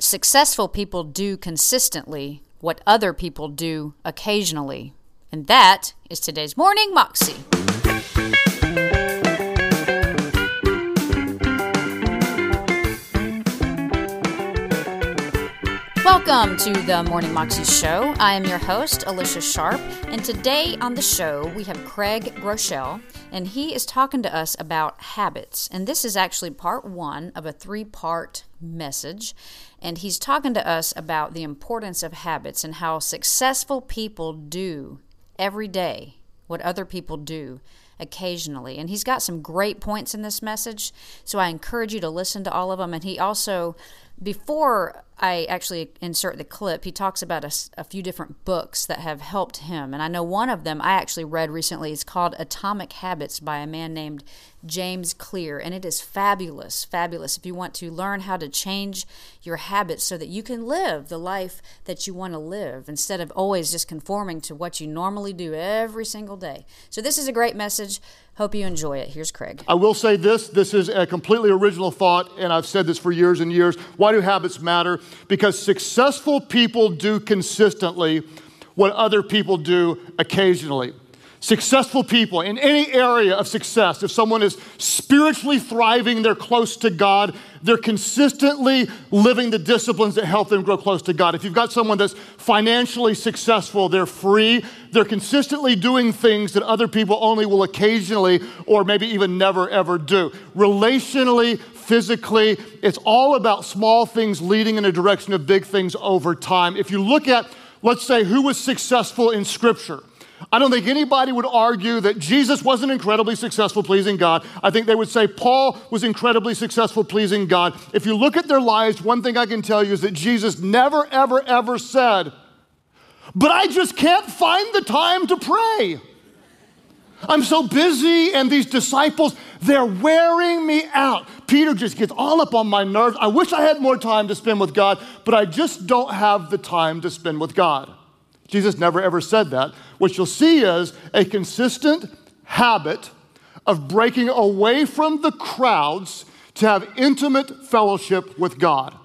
Successful people do consistently what other people do occasionally. And that is today's Morning Moxie. Welcome to the Morning Moxie Show. I am your host, Alicia Sharp, and today on the show we have Craig Groeschel, and he is talking to us about habits. And this is actually part one of a three part message. And he's talking to us about the importance of habits and how successful people do every day what other people do occasionally. And he's got some great points in this message, so I encourage you to listen to all of them. And he also, before I actually insert the clip, he talks about a, a, few different books that have helped him. And I know one of them I actually read recently. It's called Atomic Habits by a man named James Clear. And it is fabulous, fabulous if you want to learn how to change your habits so that you can live the life that you want to live instead of always just conforming to what you normally do every single day. So, this is a great message. Hope you enjoy it. Here's Craig. I will say this this is a completely original thought, and I've said this for years and years. Why do habits matter? Because successful people do consistently what other people do occasionally. Successful people in any area of success, if someone is spiritually thriving, they're close to God, they're consistently living the disciplines that help them grow close to God. If you've got someone that's financially successful, they're free, they're consistently doing things that other people only will occasionally or maybe even never ever do. Relationally, physically, it's all about small things leading in a direction of big things over time. If you look at, let's say, who was successful in Scripture, I don't think anybody would argue that Jesus wasn't incredibly successful pleasing God. I think they would say Paul was incredibly successful pleasing God. If you look at their lives, one thing I can tell you is that Jesus never, ever, ever said, But I just can't find the time to pray. I'm so busy, and these disciples, they're wearing me out. Peter just gets all up on my nerves. I wish I had more time to spend with God, but I just don't have the time to spend with God. Jesus never ever said that. What you'll see is a consistent habit of breaking away from the crowds to have intimate fellowship with God.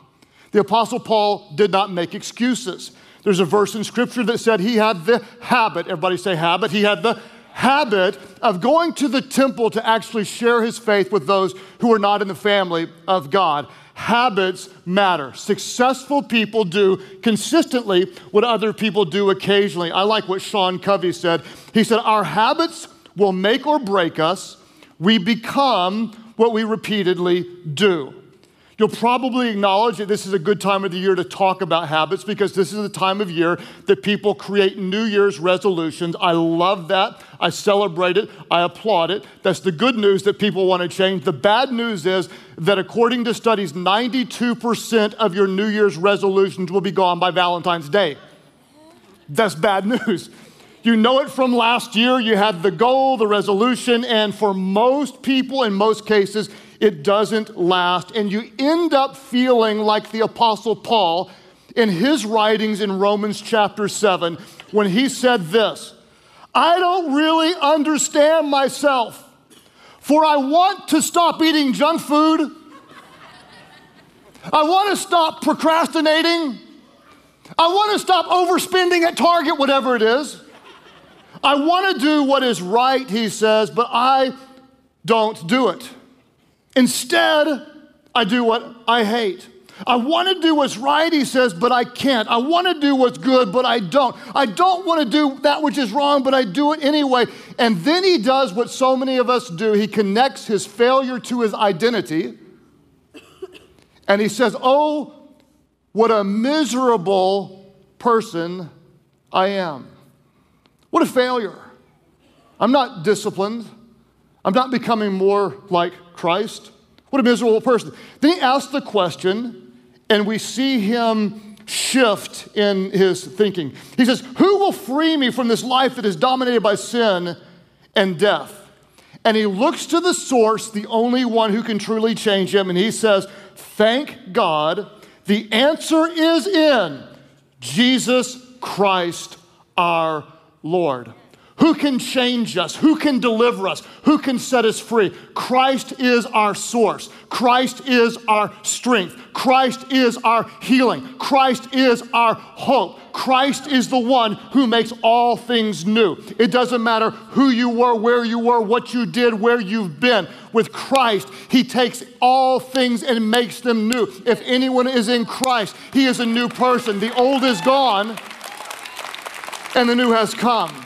The Apostle Paul did not make excuses. There's a verse in Scripture that said he had the habit, everybody say habit, he had the habit of going to the temple to actually share his faith with those who are not in the family of God habits matter. Successful people do consistently what other people do occasionally. I like what Sean Covey said. He said, Our habits will make or break us. We become what we repeatedly do. You'll probably acknowledge that this is a good time of the year to talk about habits because this is the time of year that people create New Year's resolutions. I love that. I celebrate it. I applaud it. That's the good news that people want to change. The bad news is that according to studies, 92% of your New Year's resolutions will be gone by Valentine's Day. That's bad news. You know it from last year. You had the goal, the resolution, and for most people, in most cases, it doesn't last. And you end up feeling like the Apostle Paul in his writings in Romans chapter 7 when he said this I don't really understand myself, for I want to stop eating junk food. I want to stop procrastinating. I want to stop overspending at Target, whatever it is. I want to do what is right, he says, but I don't do it. Instead, I do what I hate. I want to do what's right, he says, but I can't. I want to do what's good, but I don't. I don't want to do that which is wrong, but I do it anyway. And then he does what so many of us do he connects his failure to his identity. And he says, Oh, what a miserable person I am. What a failure. I'm not disciplined. I'm not becoming more like Christ. What a miserable person. Then he asks the question, and we see him shift in his thinking. He says, Who will free me from this life that is dominated by sin and death? And he looks to the source, the only one who can truly change him, and he says, Thank God, the answer is in Jesus Christ our Lord. Who can change us? Who can deliver us? Who can set us free? Christ is our source. Christ is our strength. Christ is our healing. Christ is our hope. Christ is the one who makes all things new. It doesn't matter who you were, where you were, what you did, where you've been. With Christ, He takes all things and makes them new. If anyone is in Christ, He is a new person. The old is gone and the new has come.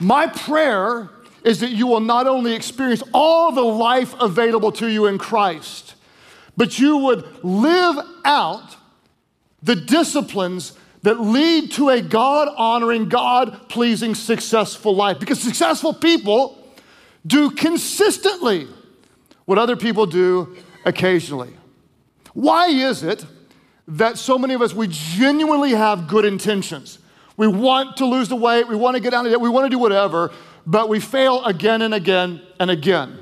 My prayer is that you will not only experience all the life available to you in Christ, but you would live out the disciplines that lead to a God honoring, God pleasing, successful life. Because successful people do consistently what other people do occasionally. Why is it that so many of us, we genuinely have good intentions? We want to lose the weight, we want to get out of it, we want to do whatever, but we fail again and again and again.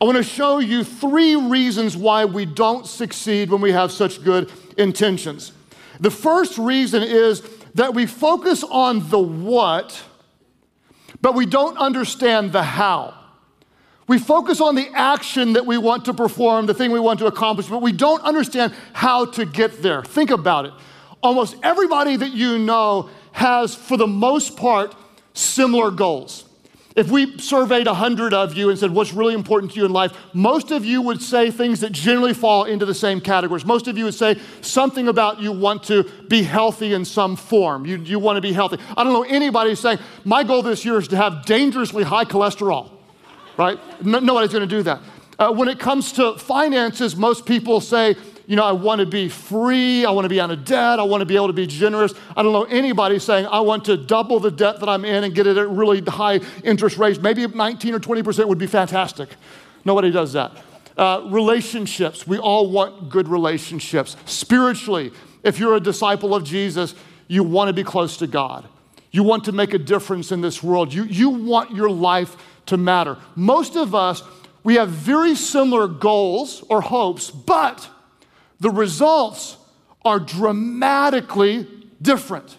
I want to show you three reasons why we don't succeed when we have such good intentions. The first reason is that we focus on the what, but we don't understand the how. We focus on the action that we want to perform, the thing we want to accomplish, but we don't understand how to get there. Think about it. Almost everybody that you know has, for the most part, similar goals. If we surveyed 100 of you and said, What's really important to you in life? most of you would say things that generally fall into the same categories. Most of you would say something about you want to be healthy in some form. You, you want to be healthy. I don't know anybody saying, My goal this year is to have dangerously high cholesterol, right? No, nobody's going to do that. Uh, when it comes to finances, most people say, you know, I want to be free, I want to be out of debt, I want to be able to be generous. I don't know anybody saying, I want to double the debt that I'm in and get it at really high interest rates. Maybe 19 or 20% would be fantastic. Nobody does that. Uh, relationships, we all want good relationships. Spiritually, if you're a disciple of Jesus, you want to be close to God. You want to make a difference in this world. You, you want your life to matter. Most of us, we have very similar goals or hopes, but the results are dramatically different.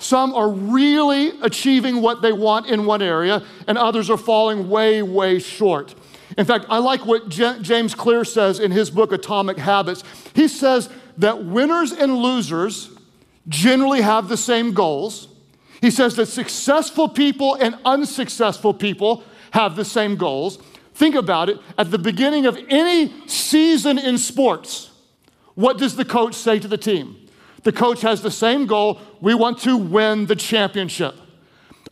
Some are really achieving what they want in one area, and others are falling way, way short. In fact, I like what J- James Clear says in his book, Atomic Habits. He says that winners and losers generally have the same goals. He says that successful people and unsuccessful people have the same goals. Think about it. At the beginning of any season in sports, what does the coach say to the team? The coach has the same goal we want to win the championship.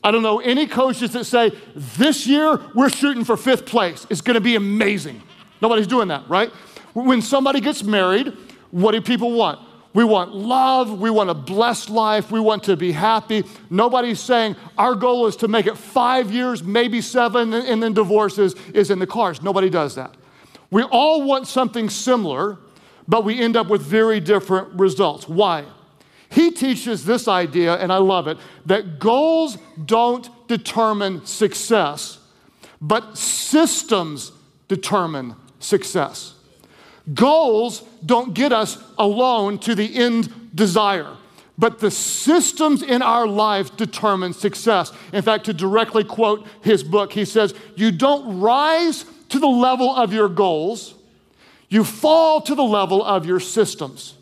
I don't know any coaches that say, this year we're shooting for fifth place. It's gonna be amazing. Nobody's doing that, right? When somebody gets married, what do people want? We want love. We want a blessed life. We want to be happy. Nobody's saying our goal is to make it five years, maybe seven, and then divorces is in the cars. Nobody does that. We all want something similar, but we end up with very different results. Why? He teaches this idea, and I love it, that goals don't determine success, but systems determine success. Goals don't get us alone to the end desire, but the systems in our life determine success. In fact, to directly quote his book, he says, You don't rise to the level of your goals you fall to the level of your systems.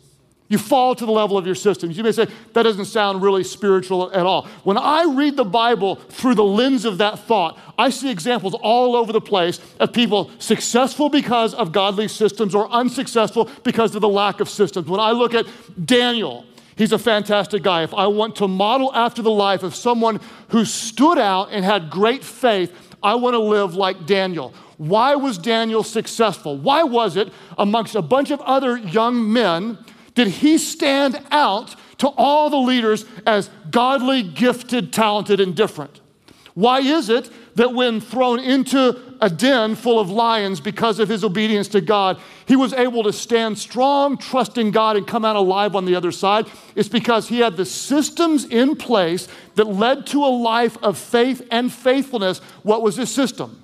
You fall to the level of your systems. You may say, that doesn't sound really spiritual at all. When I read the Bible through the lens of that thought, I see examples all over the place of people successful because of godly systems or unsuccessful because of the lack of systems. When I look at Daniel, he's a fantastic guy. If I want to model after the life of someone who stood out and had great faith, I want to live like Daniel. Why was Daniel successful? Why was it amongst a bunch of other young men did he stand out to all the leaders as godly, gifted, talented, and different? Why is it that when thrown into a den full of lions because of his obedience to God, he was able to stand strong, trusting God, and come out alive on the other side? It's because he had the systems in place that led to a life of faith and faithfulness. What was his system?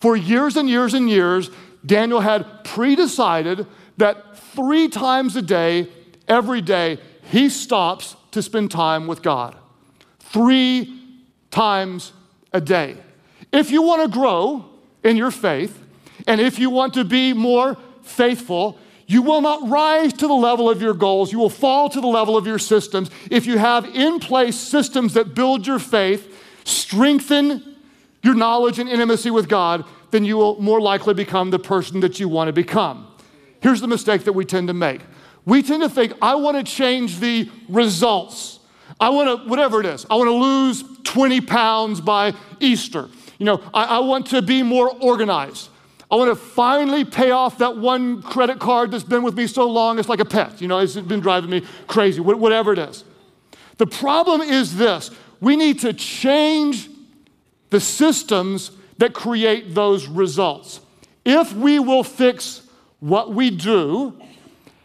For years and years and years, Daniel had pre decided that three times a day, every day, he stops to spend time with God. Three times a day. If you want to grow in your faith, and if you want to be more faithful, you will not rise to the level of your goals. You will fall to the level of your systems. If you have in place systems that build your faith, strengthen your knowledge and intimacy with God, then you will more likely become the person that you want to become. Here's the mistake that we tend to make we tend to think, I want to change the results. I want to, whatever it is, I want to lose 20 pounds by Easter. You know, I, I want to be more organized. I want to finally pay off that one credit card that's been with me so long, it's like a pet. You know, it's been driving me crazy, whatever it is. The problem is this we need to change the systems that create those results. If we will fix what we do,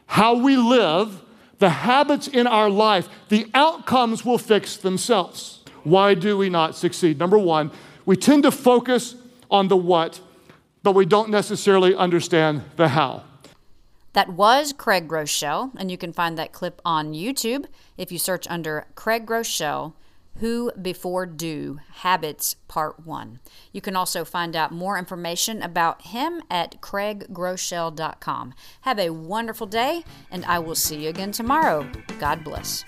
how we live, the habits in our life, the outcomes will fix themselves. Why do we not succeed? Number one, we tend to focus on the what but we don't necessarily understand the how. That was Craig Groeschel, and you can find that clip on YouTube if you search under Craig Groeschel, Who Before Do Habits Part 1. You can also find out more information about him at craiggroeschel.com. Have a wonderful day, and I will see you again tomorrow. God bless.